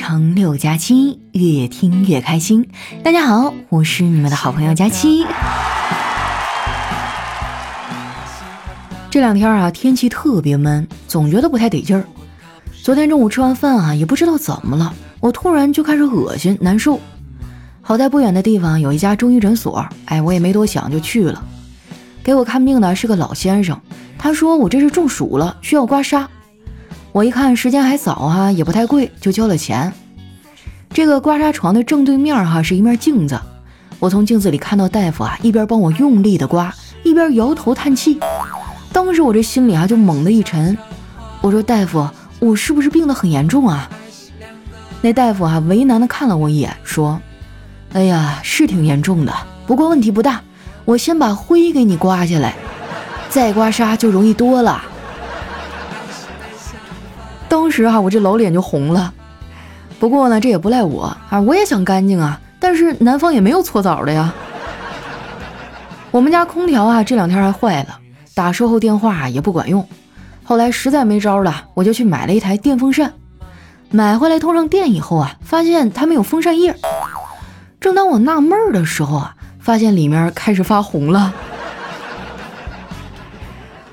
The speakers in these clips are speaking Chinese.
成六加七，越听越开心。大家好，我是你们的好朋友佳期。这两天啊，天气特别闷，总觉得不太得劲儿。昨天中午吃完饭啊，也不知道怎么了，我突然就开始恶心难受。好在不远的地方有一家中医诊所，哎，我也没多想就去了。给我看病的是个老先生，他说我这是中暑了，需要刮痧。我一看时间还早哈，也不太贵，就交了钱。这个刮痧床的正对面哈是一面镜子，我从镜子里看到大夫啊一边帮我用力的刮，一边摇头叹气。当时我这心里啊就猛地一沉，我说大夫，我是不是病得很严重啊？那大夫啊为难的看了我一眼，说：“哎呀，是挺严重的，不过问题不大，我先把灰给你刮下来，再刮痧就容易多了。”当时哈，我这老脸就红了。不过呢，这也不赖我啊，我也想干净啊。但是南方也没有搓澡的呀。我们家空调啊，这两天还坏了，打售后电话也不管用。后来实在没招了，我就去买了一台电风扇。买回来通上电以后啊，发现它没有风扇叶。正当我纳闷的时候啊，发现里面开始发红了。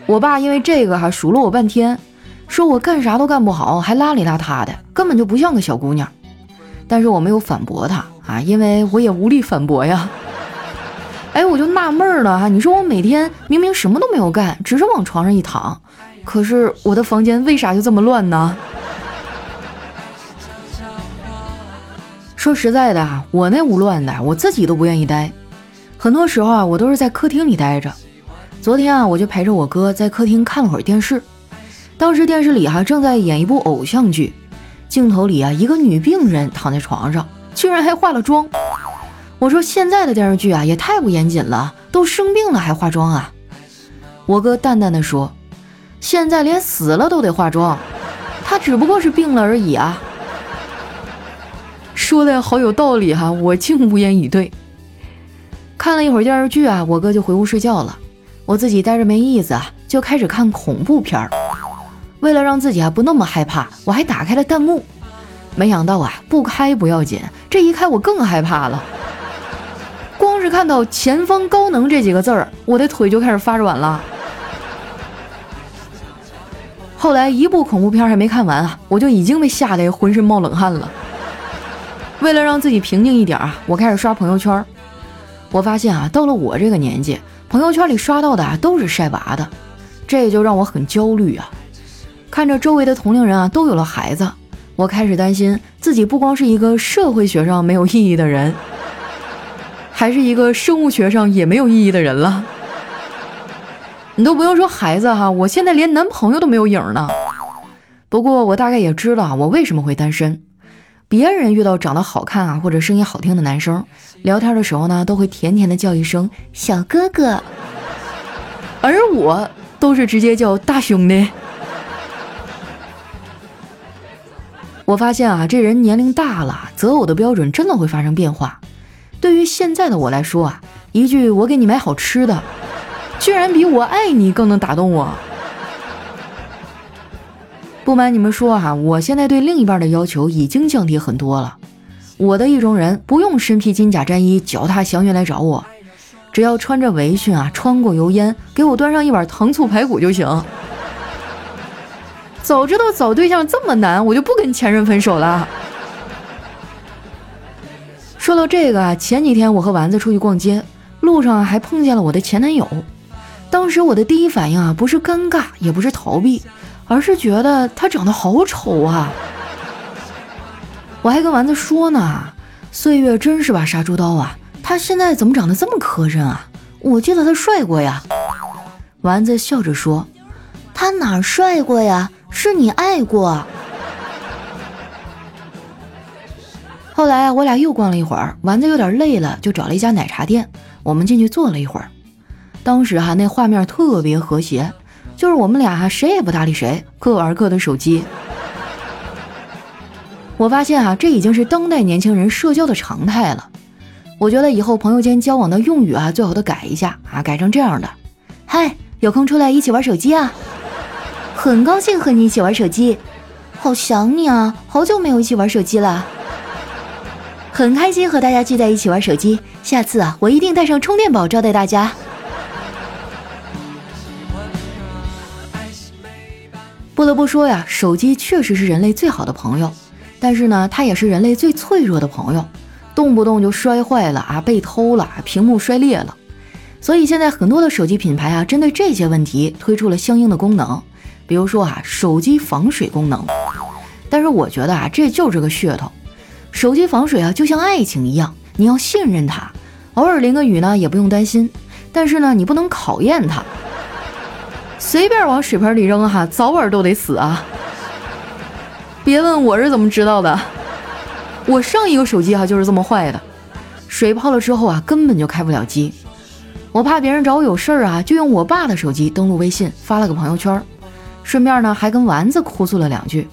我爸因为这个哈数落我半天。说我干啥都干不好，还邋里邋遢的，根本就不像个小姑娘。但是我没有反驳他啊，因为我也无力反驳呀。哎，我就纳闷了哈，你说我每天明明什么都没有干，只是往床上一躺，可是我的房间为啥就这么乱呢？说实在的啊，我那屋乱的，我自己都不愿意待。很多时候啊，我都是在客厅里待着。昨天啊，我就陪着我哥在客厅看了会儿电视。当时电视里哈正在演一部偶像剧，镜头里啊一个女病人躺在床上，居然还化了妆。我说现在的电视剧啊也太不严谨了，都生病了还化妆啊？我哥淡淡的说：“现在连死了都得化妆，他只不过是病了而已啊。”说的好有道理哈，我竟无言以对。看了一会儿电视剧啊，我哥就回屋睡觉了，我自己待着没意思啊，就开始看恐怖片儿。为了让自己啊不那么害怕，我还打开了弹幕。没想到啊，不开不要紧，这一开我更害怕了。光是看到“前方高能”这几个字儿，我的腿就开始发软了。后来一部恐怖片还没看完啊，我就已经被吓得浑身冒冷汗了。为了让自己平静一点啊，我开始刷朋友圈。我发现啊，到了我这个年纪，朋友圈里刷到的啊都是晒娃的，这就让我很焦虑啊。看着周围的同龄人啊都有了孩子，我开始担心自己不光是一个社会学上没有意义的人，还是一个生物学上也没有意义的人了。你都不用说孩子哈，我现在连男朋友都没有影呢。不过我大概也知道我为什么会单身。别人遇到长得好看啊或者声音好听的男生，聊天的时候呢都会甜甜的叫一声小哥哥，而我都是直接叫大兄弟。我发现啊，这人年龄大了，择偶的标准真的会发生变化。对于现在的我来说啊，一句“我给你买好吃的”，居然比我爱你更能打动我。不瞒你们说啊，我现在对另一半的要求已经降低很多了。我的意中人不用身披金甲战衣，脚踏祥云来找我，只要穿着围裙啊，穿过油烟，给我端上一碗糖醋排骨就行。早知道找对象这么难，我就不跟前任分手了。说到这个啊，前几天我和丸子出去逛街，路上还碰见了我的前男友。当时我的第一反应啊，不是尴尬，也不是逃避，而是觉得他长得好丑啊。我还跟丸子说呢，岁月真是把杀猪刀啊，他现在怎么长得这么磕碜啊？我记得他帅过呀。丸子笑着说：“他哪帅过呀？”是你爱过。后来啊，我俩又逛了一会儿，丸子有点累了，就找了一家奶茶店，我们进去坐了一会儿。当时哈，那画面特别和谐，就是我们俩哈谁也不搭理谁，各玩各的手机。我发现啊，这已经是当代年轻人社交的常态了。我觉得以后朋友间交往的用语啊，最好都改一下啊，改成这样的：嗨，有空出来一起玩手机啊。很高兴和你一起玩手机，好想你啊，好久没有一起玩手机了。很开心和大家聚在一起玩手机，下次啊，我一定带上充电宝招待大家。不得不说呀，手机确实是人类最好的朋友，但是呢，它也是人类最脆弱的朋友，动不动就摔坏了啊，被偷了，屏幕摔裂了。所以现在很多的手机品牌啊，针对这些问题推出了相应的功能，比如说啊，手机防水功能。但是我觉得啊，这就是个噱头。手机防水啊，就像爱情一样，你要信任它，偶尔淋个雨呢，也不用担心。但是呢，你不能考验它，随便往水盆里扔哈，早晚都得死啊！别问我是怎么知道的，我上一个手机哈就是这么坏的，水泡了之后啊，根本就开不了机。我怕别人找我有事儿啊，就用我爸的手机登录微信，发了个朋友圈，顺便呢还跟丸子哭诉了两句。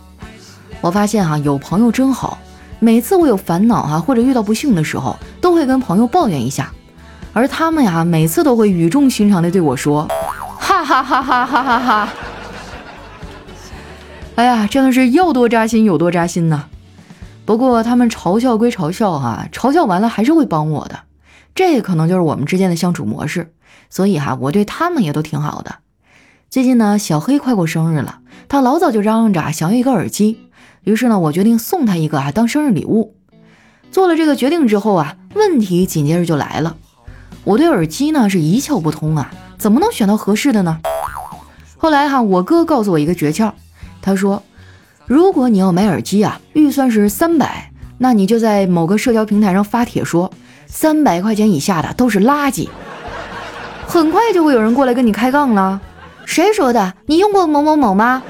我发现哈，有朋友真好，每次我有烦恼哈或者遇到不幸的时候，都会跟朋友抱怨一下，而他们呀每次都会语重心长的对我说，哈哈哈哈哈哈哈！哎呀，真的是要多扎心有多扎心呐。不过他们嘲笑归嘲笑哈，嘲笑完了还是会帮我的。这可能就是我们之间的相处模式，所以哈，我对他们也都挺好的。最近呢，小黑快过生日了，他老早就嚷嚷着想要一个耳机，于是呢，我决定送他一个啊当生日礼物。做了这个决定之后啊，问题紧接着就来了。我对耳机呢是一窍不通啊，怎么能选到合适的呢？后来哈，我哥告诉我一个诀窍，他说，如果你要买耳机啊，预算是三百，那你就在某个社交平台上发帖说。三百块钱以下的都是垃圾，很快就会有人过来跟你开杠了。谁说的？你用过某某某吗？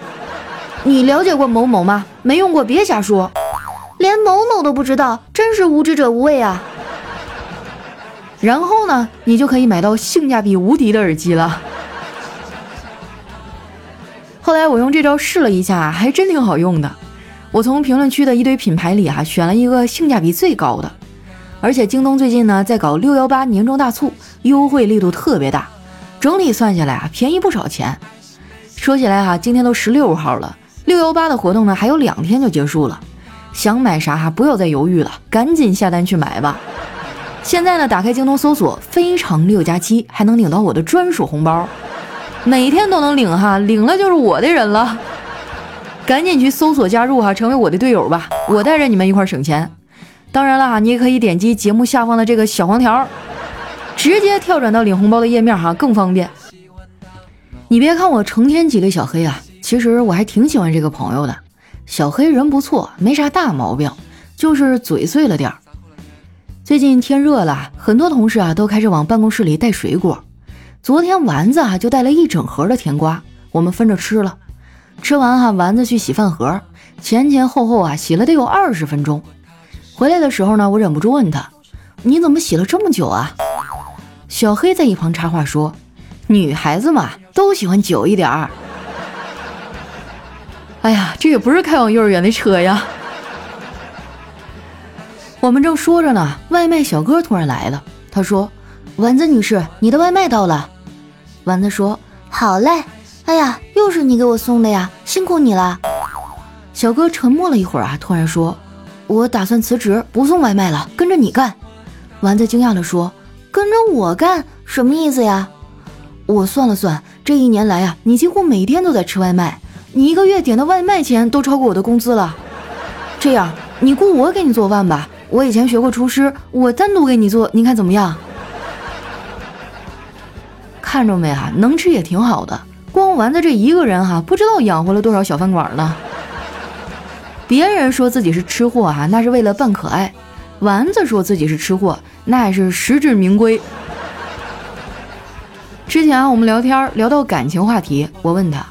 你了解过某某吗？没用过别瞎说，连某某都不知道，真是无知者无畏啊！然后呢，你就可以买到性价比无敌的耳机了。后来我用这招试了一下，还真挺好用的。我从评论区的一堆品牌里啊，选了一个性价比最高的。而且京东最近呢在搞六幺八年终大促，优惠力度特别大，整体算下来啊便宜不少钱。说起来哈，今天都十六号了，六幺八的活动呢还有两天就结束了，想买啥哈不要再犹豫了，赶紧下单去买吧。现在呢打开京东搜索“非常六加七”，还能领到我的专属红包，每天都能领哈，领了就是我的人了。赶紧去搜索加入哈，成为我的队友吧，我带着你们一块省钱。当然了哈，你也可以点击节目下方的这个小黄条，直接跳转到领红包的页面哈，更方便。你别看我成天挤兑小黑啊，其实我还挺喜欢这个朋友的。小黑人不错，没啥大毛病，就是嘴碎了点儿。最近天热了，很多同事啊都开始往办公室里带水果。昨天丸子啊就带了一整盒的甜瓜，我们分着吃了。吃完哈，丸子去洗饭盒，前前后后啊洗了得有二十分钟。回来的时候呢，我忍不住问他：“你怎么洗了这么久啊？”小黑在一旁插话说：“女孩子嘛，都喜欢久一点儿。”哎呀，这也不是开往幼儿园的车呀！我们正说着呢，外卖小哥突然来了。他说：“丸子女士，你的外卖到了。”丸子说：“好嘞。”哎呀，又是你给我送的呀，辛苦你了。小哥沉默了一会儿啊，突然说。我打算辞职，不送外卖了，跟着你干。丸子惊讶地说：“跟着我干，什么意思呀？”我算了算，这一年来啊，你几乎每天都在吃外卖，你一个月点的外卖钱都超过我的工资了。这样，你雇我给你做饭吧，我以前学过厨师，我单独给你做，你看怎么样？看着没啊，能吃也挺好的。光丸子这一个人哈，不知道养活了多少小饭馆呢。别人说自己是吃货啊，那是为了扮可爱；丸子说自己是吃货，那也是实至名归。之前啊，我们聊天聊到感情话题，我问他：“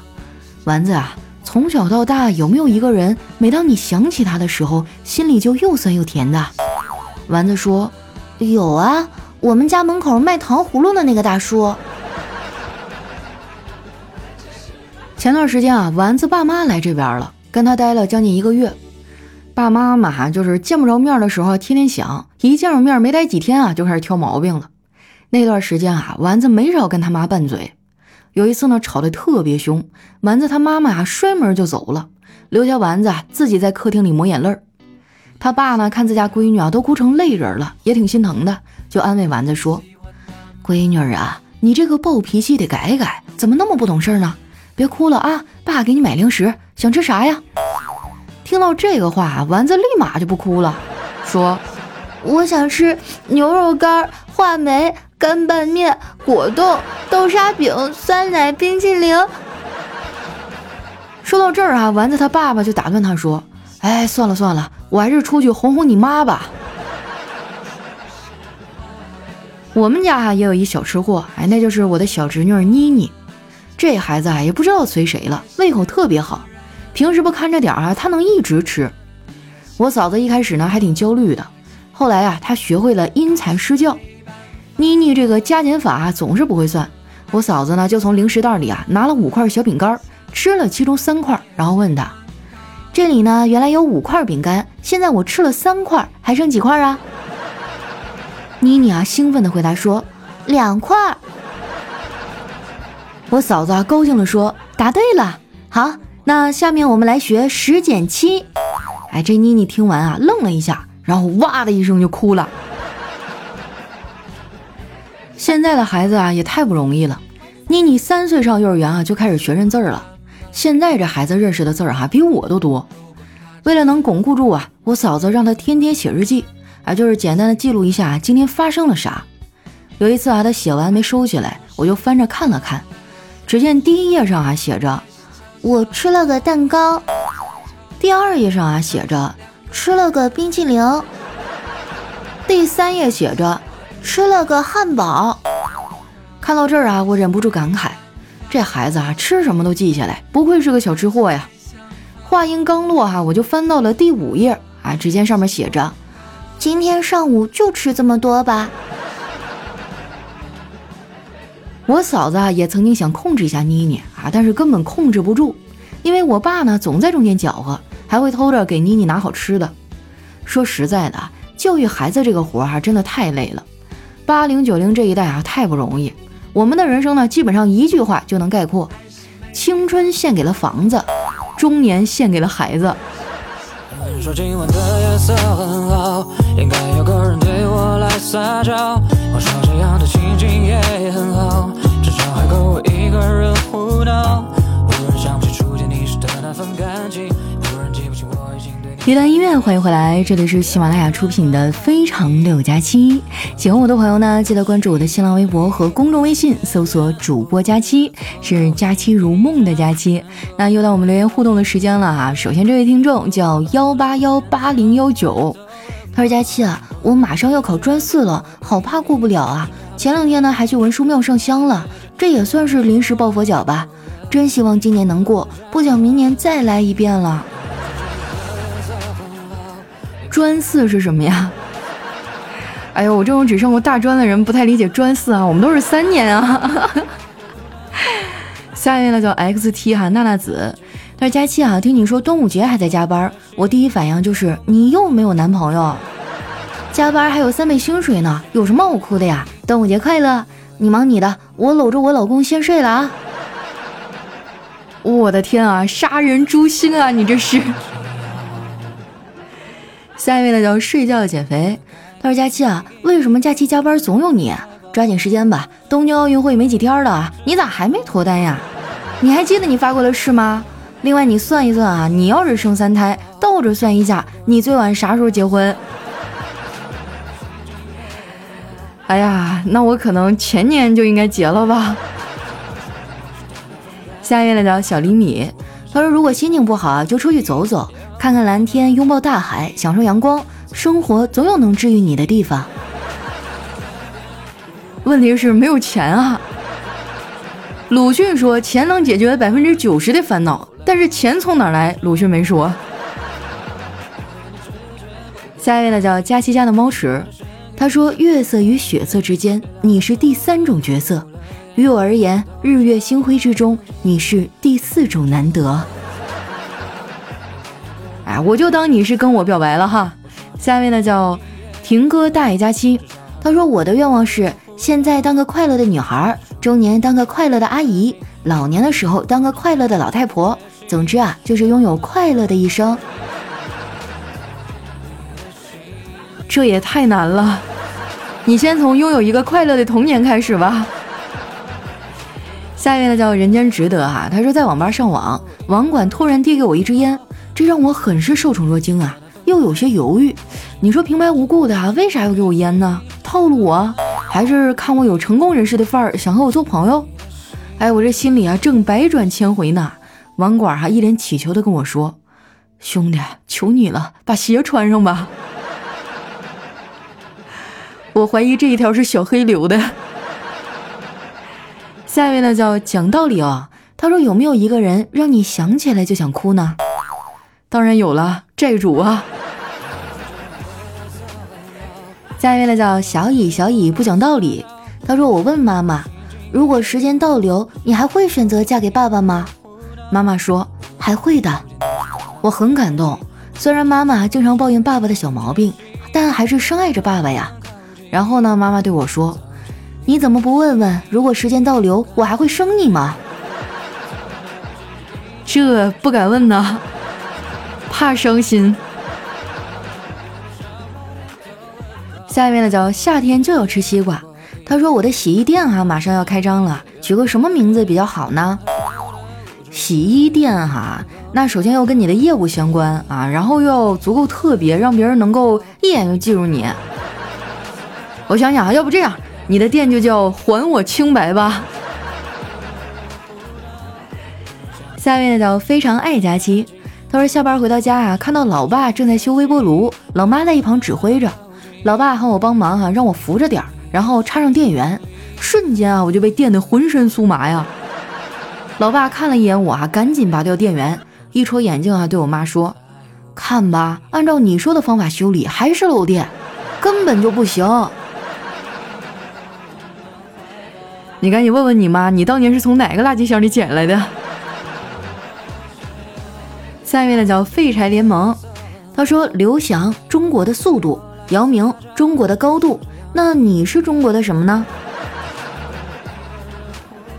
丸子啊，从小到大有没有一个人，每当你想起他的时候，心里就又酸又甜的？”丸子说：“有啊，我们家门口卖糖葫芦的那个大叔。”前段时间啊，丸子爸妈来这边了。跟他待了将近一个月，爸妈嘛就是见不着面的时候天天想，一见着面没待几天啊就开始挑毛病了。那段时间啊，丸子没少跟他妈拌嘴。有一次呢，吵得特别凶，丸子他妈妈啊摔门就走了，留下丸子啊自己在客厅里抹眼泪。他爸呢看自家闺女啊都哭成泪人了，也挺心疼的，就安慰丸子说：“闺女啊，你这个暴脾气得改改，怎么那么不懂事呢？别哭了啊，爸给你买零食，想吃啥呀？”听到这个话，丸子立马就不哭了，说：“我想吃牛肉干、话梅、干拌面、果冻、豆沙饼、酸奶冰淇淋。”说到这儿啊，丸子他爸爸就打断他说：“哎，算了算了，我还是出去哄哄你妈吧。”我们家啊也有一小吃货，哎，那就是我的小侄女妮妮。这孩子啊也不知道随谁了，胃口特别好。平时不看着点儿啊，他能一直吃。我嫂子一开始呢还挺焦虑的，后来啊，她学会了因材施教。妮妮这个加减法总是不会算，我嫂子呢就从零食袋里啊拿了五块小饼干，吃了其中三块，然后问她：“这里呢原来有五块饼干，现在我吃了三块，还剩几块啊？”妮妮啊兴奋地回答说：“两块。”我嫂子啊高兴地说：“答对了，好。”那下面我们来学十减七。哎，这妮妮听完啊，愣了一下，然后哇的一声就哭了。现在的孩子啊，也太不容易了。妮妮三岁上幼儿园啊，就开始学认字了。现在这孩子认识的字儿哈，比我都多。为了能巩固住啊，我嫂子让他天天写日记，啊，就是简单的记录一下今天发生了啥。有一次啊，他写完没收起来，我就翻着看了看，只见第一页上啊写着。我吃了个蛋糕，第二页上啊写着吃了个冰淇淋，第三页写着吃了个汉堡。看到这儿啊，我忍不住感慨，这孩子啊吃什么都记下来，不愧是个小吃货呀。话音刚落哈，我就翻到了第五页啊，只见上面写着今天上午就吃这么多吧。我嫂子啊也曾经想控制一下妮妮啊，但是根本控制不住，因为我爸呢总在中间搅和，还会偷着给妮妮拿好吃的。说实在的啊，教育孩子这个活儿哈真的太累了。八零九零这一代啊太不容易，我们的人生呢基本上一句话就能概括：青春献给了房子，中年献给了孩子。说今晚的夜色很好，应该有个人对我来撒娇。我说这样也很好，至少还够我一个人胡闹。忽然想起初见你时的那份感情，一段音乐，欢迎回来，这里是喜马拉雅出品的《非常六加七》。喜欢我的朋友呢，记得关注我的新浪微博和公众微信，搜索“主播佳期”，是“佳期如梦”的佳期。那又到我们留言互动的时间了啊！首先，这位听众叫幺八幺八零幺九，他说：“佳期啊，我马上要考专四了，好怕过不了啊！前两天呢，还去文殊庙上香了，这也算是临时抱佛脚吧。真希望今年能过，不想明年再来一遍了。”专四是什么呀？哎呦，我这种只上过大专的人不太理解专四啊，我们都是三年啊。下一位呢叫 XT 哈娜娜子，他说佳期啊，听你说端午节还在加班，我第一反应就是你又没有男朋友，加班还有三倍薪水呢，有什么好哭的呀？端午节快乐，你忙你的，我搂着我老公先睡了啊。我的天啊，杀人诛心啊，你这是。下一位呢叫睡觉减肥，他说：“佳期啊，为什么假期加班总有你？抓紧时间吧，东京奥运会没几天了，你咋还没脱单呀？你还记得你发过的誓吗？另外你算一算啊，你要是生三胎，倒着算一下，你最晚啥时候结婚？哎呀，那我可能前年就应该结了吧。”下一位呢叫小厘米，他说：“如果心情不好啊，就出去走走。”看看蓝天，拥抱大海，享受阳光，生活总有能治愈你的地方。问题是没有钱啊。鲁迅说钱能解决百分之九十的烦恼，但是钱从哪来？鲁迅没说。下一位呢叫佳琪家的猫屎，他说月色与血色之间，你是第三种角色；于我而言，日月星辉之中，你是第四种难得。哎，我就当你是跟我表白了哈。下一位呢叫婷哥大爷佳期，他说我的愿望是现在当个快乐的女孩，中年当个快乐的阿姨，老年的时候当个快乐的老太婆。总之啊，就是拥有快乐的一生。这也太难了，你先从拥有一个快乐的童年开始吧。下一位呢叫人间值得哈，他说在网吧上网，网管突然递给我一支烟，这让我很是受宠若惊啊，又有些犹豫。你说平白无故的啊，为啥要给我烟呢？套路我，还是看我有成功人士的范儿，想和我做朋友？哎，我这心里啊正百转千回呢。网管还一脸乞求的跟我说：“兄弟，求你了，把鞋穿上吧。”我怀疑这一条是小黑留的。下一位呢叫讲道理哦，他说有没有一个人让你想起来就想哭呢？当然有了，债主啊。下一位呢叫小乙，小乙不讲道理。他说我问妈妈，如果时间倒流，你还会选择嫁给爸爸吗？妈妈说还会的。我很感动，虽然妈妈经常抱怨爸爸的小毛病，但还是深爱着爸爸呀。然后呢，妈妈对我说。你怎么不问问，如果时间倒流，我还会生你吗？这不敢问呢，怕伤心。下面呢叫夏天就要吃西瓜。他说我的洗衣店哈马上要开张了，取个什么名字比较好呢？洗衣店哈，那首先要跟你的业务相关啊，然后又要足够特别，让别人能够一眼就记住你。我想想啊，要不这样。你的店就叫还我清白吧。下面呢叫非常爱佳期，他说下班回到家啊，看到老爸正在修微波炉，老妈在一旁指挥着，老爸喊我帮忙哈，让我扶着点儿，然后插上电源，瞬间啊我就被电得浑身酥麻呀。老爸看了一眼我啊，赶紧拔掉电源，一戳眼睛啊，对我妈说：“看吧，按照你说的方法修理还是漏电，根本就不行。”你赶紧问问你妈，你当年是从哪个垃圾箱里捡来的？下面呢叫废柴联盟，他说刘翔中国的速度，姚明中国的高度，那你是中国的什么呢？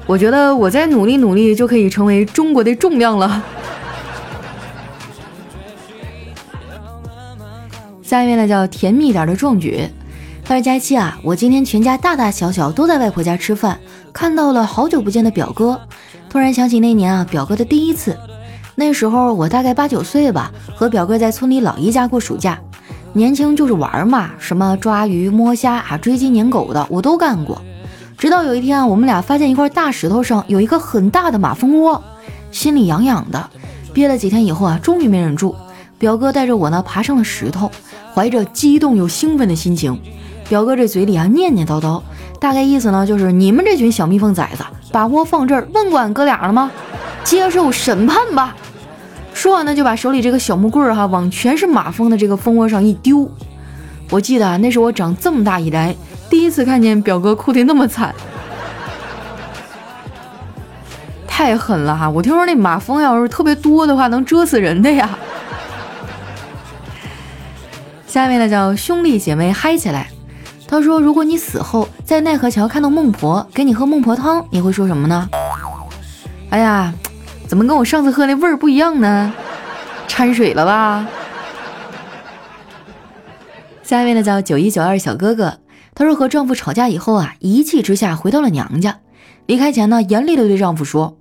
我觉得我再努力努力就可以成为中国的重量了。下面呢叫甜蜜点的壮举。他说：“佳期啊，我今天全家大大小小都在外婆家吃饭，看到了好久不见的表哥，突然想起那年啊表哥的第一次。那时候我大概八九岁吧，和表哥在村里老姨家过暑假。年轻就是玩嘛，什么抓鱼、摸虾啊、追鸡撵狗的我都干过。直到有一天啊，我们俩发现一块大石头上有一个很大的马蜂窝，心里痒痒的。憋了几天以后啊，终于没忍住，表哥带着我呢爬上了石头，怀着激动又兴奋的心情。”表哥这嘴里啊念念叨叨，大概意思呢就是你们这群小蜜蜂崽子，把窝放这儿，问管哥俩了吗？接受审判吧！说完呢，就把手里这个小木棍儿哈往全是马蜂的这个蜂窝上一丢。我记得啊，那是我长这么大以来第一次看见表哥哭的那么惨，太狠了哈！我听说那马蜂要是特别多的话，能蛰死人的呀。下面呢叫兄弟姐妹嗨起来。他说：“如果你死后在奈何桥看到孟婆给你喝孟婆汤，你会说什么呢？”哎呀，怎么跟我上次喝那味儿不一样呢？掺水了吧？下一位呢叫九一九二小哥哥，她说和丈夫吵架以后啊，一气之下回到了娘家，离开前呢，严厉的对丈夫说：“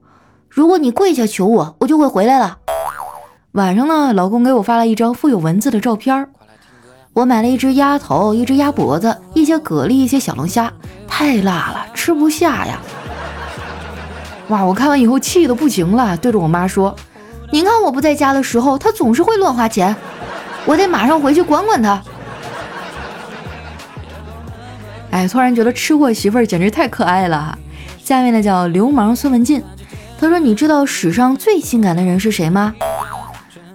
如果你跪下求我，我就会回来了。”晚上呢，老公给我发了一张附有文字的照片儿。我买了一只鸭头，一只鸭脖子，一些蛤蜊，一些小龙虾，太辣了，吃不下呀！哇，我看完以后气得不行了，对着我妈说：“您看我不在家的时候，他总是会乱花钱，我得马上回去管管他。”哎，突然觉得吃货媳妇儿简直太可爱了。下面呢叫流氓孙文进，他说：“你知道史上最性感的人是谁吗？”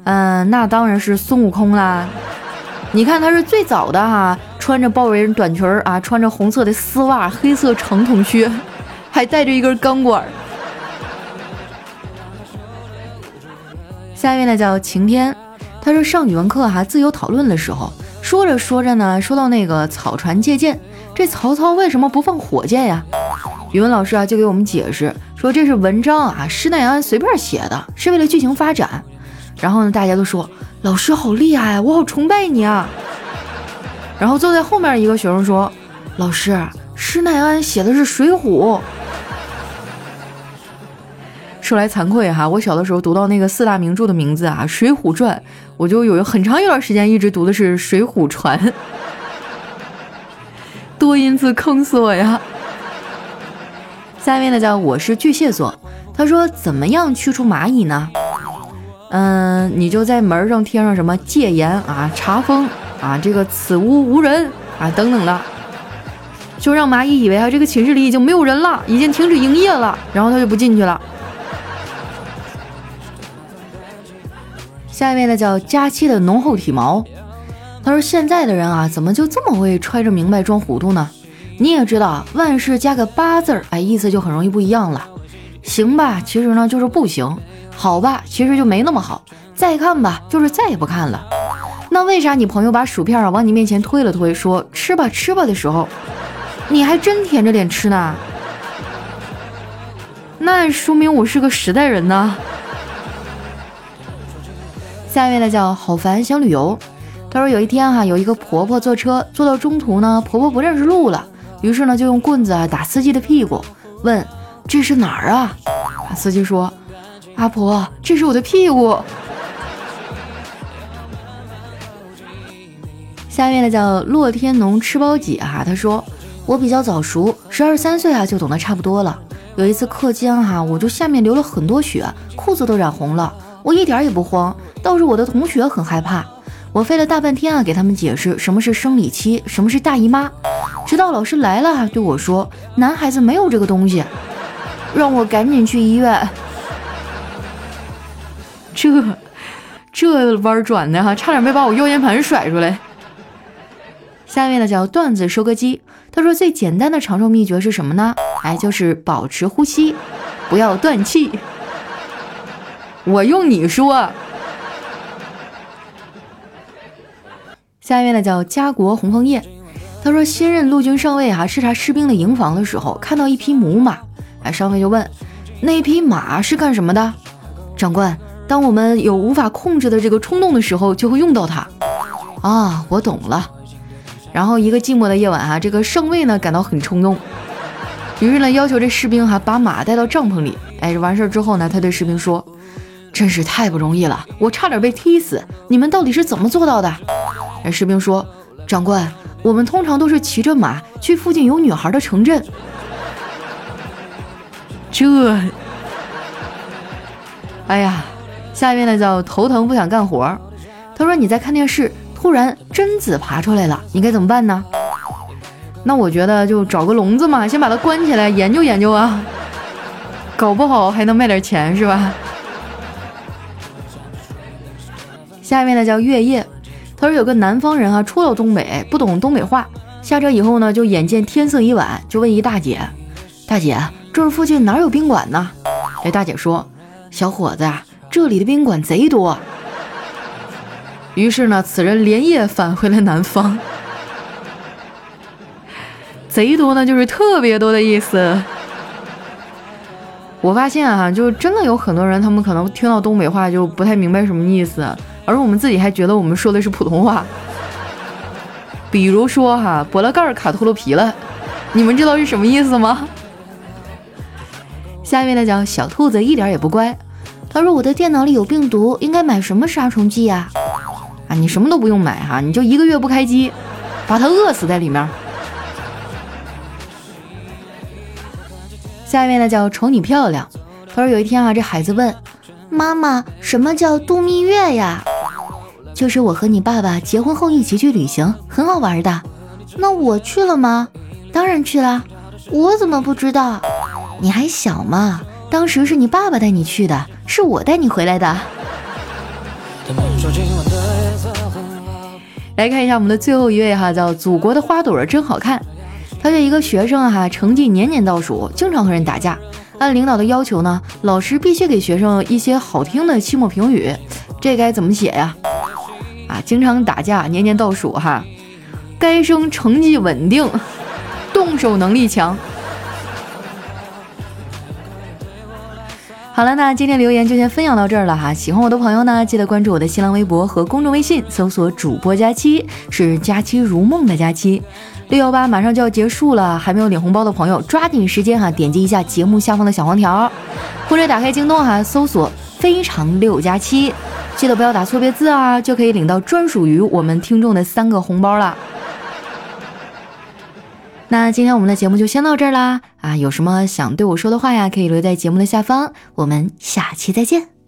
嗯，那当然是孙悟空啦。你看他是最早的哈，穿着豹纹短裙儿啊，穿着红色的丝袜，黑色长筒靴，还带着一根钢管。下面呢叫晴天，他说上语文课哈，自由讨论的时候，说着说着呢，说到那个草船借箭，这曹操为什么不放火箭呀？语文老师啊就给我们解释说这是文章啊，施耐庵随便写的，是为了剧情发展。然后呢，大家都说老师好厉害，我好崇拜你啊。然后坐在后面一个学生说，老师，施耐庵写的是《水浒》。说来惭愧哈，我小的时候读到那个四大名著的名字啊，《水浒传》，我就有很长一段时间一直读的是《水浒传》，多音字坑死我呀！下面呢叫我是巨蟹座，他说怎么样驱除蚂蚁呢？嗯，你就在门上贴上什么戒严啊、查封啊、这个此屋无人啊等等的，就让蚂蚁以为啊这个寝室里已经没有人了，已经停止营业了，然后他就不进去了。下一位呢叫佳期的浓厚体毛，他说现在的人啊，怎么就这么会揣着明白装糊涂呢？你也知道啊，万事加个八字儿，哎，意思就很容易不一样了。行吧，其实呢就是不行；好吧，其实就没那么好；再看吧，就是再也不看了。那为啥你朋友把薯片啊往你面前推了推，说吃吧吃吧的时候，你还真舔着脸吃呢？那说明我是个实在人呢。下一位呢叫好烦想旅游，他说有一天哈有一个婆婆坐车坐到中途呢，婆婆不认识路了，于是呢就用棍子啊打司机的屁股，问这是哪儿啊？司机说阿婆这是我的屁股。下面呢叫洛天农吃包几哈，他说我比较早熟，十二三岁啊就懂得差不多了。有一次课间哈我就下面流了很多血，裤子都染红了，我一点也不慌。倒是我的同学很害怕，我费了大半天啊，给他们解释什么是生理期，什么是大姨妈，直到老师来了对我说：“男孩子没有这个东西，让我赶紧去医院。”这这弯转的哈，差点没把我腰间盘甩出来。下面呢叫段子收割机，他说最简单的长寿秘诀是什么呢？哎，就是保持呼吸，不要断气。我用你说。下一位呢叫家国红枫叶，他说新任陆军上尉啊视察士兵的营房的时候，看到一匹母马，哎上尉就问那匹马是干什么的？长官，当我们有无法控制的这个冲动的时候，就会用到它。啊，我懂了。然后一个寂寞的夜晚啊，这个上尉呢感到很冲动，于是呢要求这士兵哈把马带到帐篷里。哎，完事儿之后呢，他对士兵说。真是太不容易了，我差点被踢死。你们到底是怎么做到的？那士兵说：“长官，我们通常都是骑着马去附近有女孩的城镇。”这，哎呀，下面呢叫头疼不想干活。他说：“你在看电视，突然贞子爬出来了，你该怎么办呢？”那我觉得就找个笼子嘛，先把它关起来研究研究啊，搞不好还能卖点钱，是吧？下面呢叫月夜，他说有个南方人啊，初到东北，不懂东北话，下车以后呢，就眼见天色已晚，就问一大姐：“大姐，这附近哪有宾馆呢？”哎，大姐说：“小伙子呀，这里的宾馆贼多。”于是呢，此人连夜返回了南方。贼多呢，就是特别多的意思。我发现啊，就真的有很多人，他们可能听到东北话就不太明白什么意思。而我们自己还觉得我们说的是普通话，比如说哈，拨了盖儿卡秃噜皮了，你们知道是什么意思吗？下面呢叫小兔子一点也不乖，他说我的电脑里有病毒，应该买什么杀虫剂呀？啊，你什么都不用买哈，你就一个月不开机，把它饿死在里面。下面呢叫瞅你漂亮，他说有一天啊，这孩子问妈妈，什么叫度蜜月呀？就是我和你爸爸结婚后一起去旅行，很好玩的。那我去了吗？当然去了。我怎么不知道？你还小嘛，当时是你爸爸带你去的，是我带你回来的。来看一下我们的最后一位哈，叫祖国的花朵真好看。他是一个学生哈，成绩年年倒数，经常和人打架。按领导的要求呢，老师必须给学生一些好听的期末评语，这该怎么写呀？啊，经常打架，年年倒数。哈，该生成绩稳定，动手能力强。好了，那今天留言就先分享到这儿了。哈，喜欢我的朋友呢，记得关注我的新浪微博和公众微信，搜索主播佳期，是佳期如梦的佳期。六幺八马上就要结束了，还没有领红包的朋友，抓紧时间哈，点击一下节目下方的小黄条，或者打开京东哈，搜索。非常六加七，记得不要打错别字啊，就可以领到专属于我们听众的三个红包了。那今天我们的节目就先到这儿啦啊！有什么想对我说的话呀，可以留在节目的下方，我们下期再见。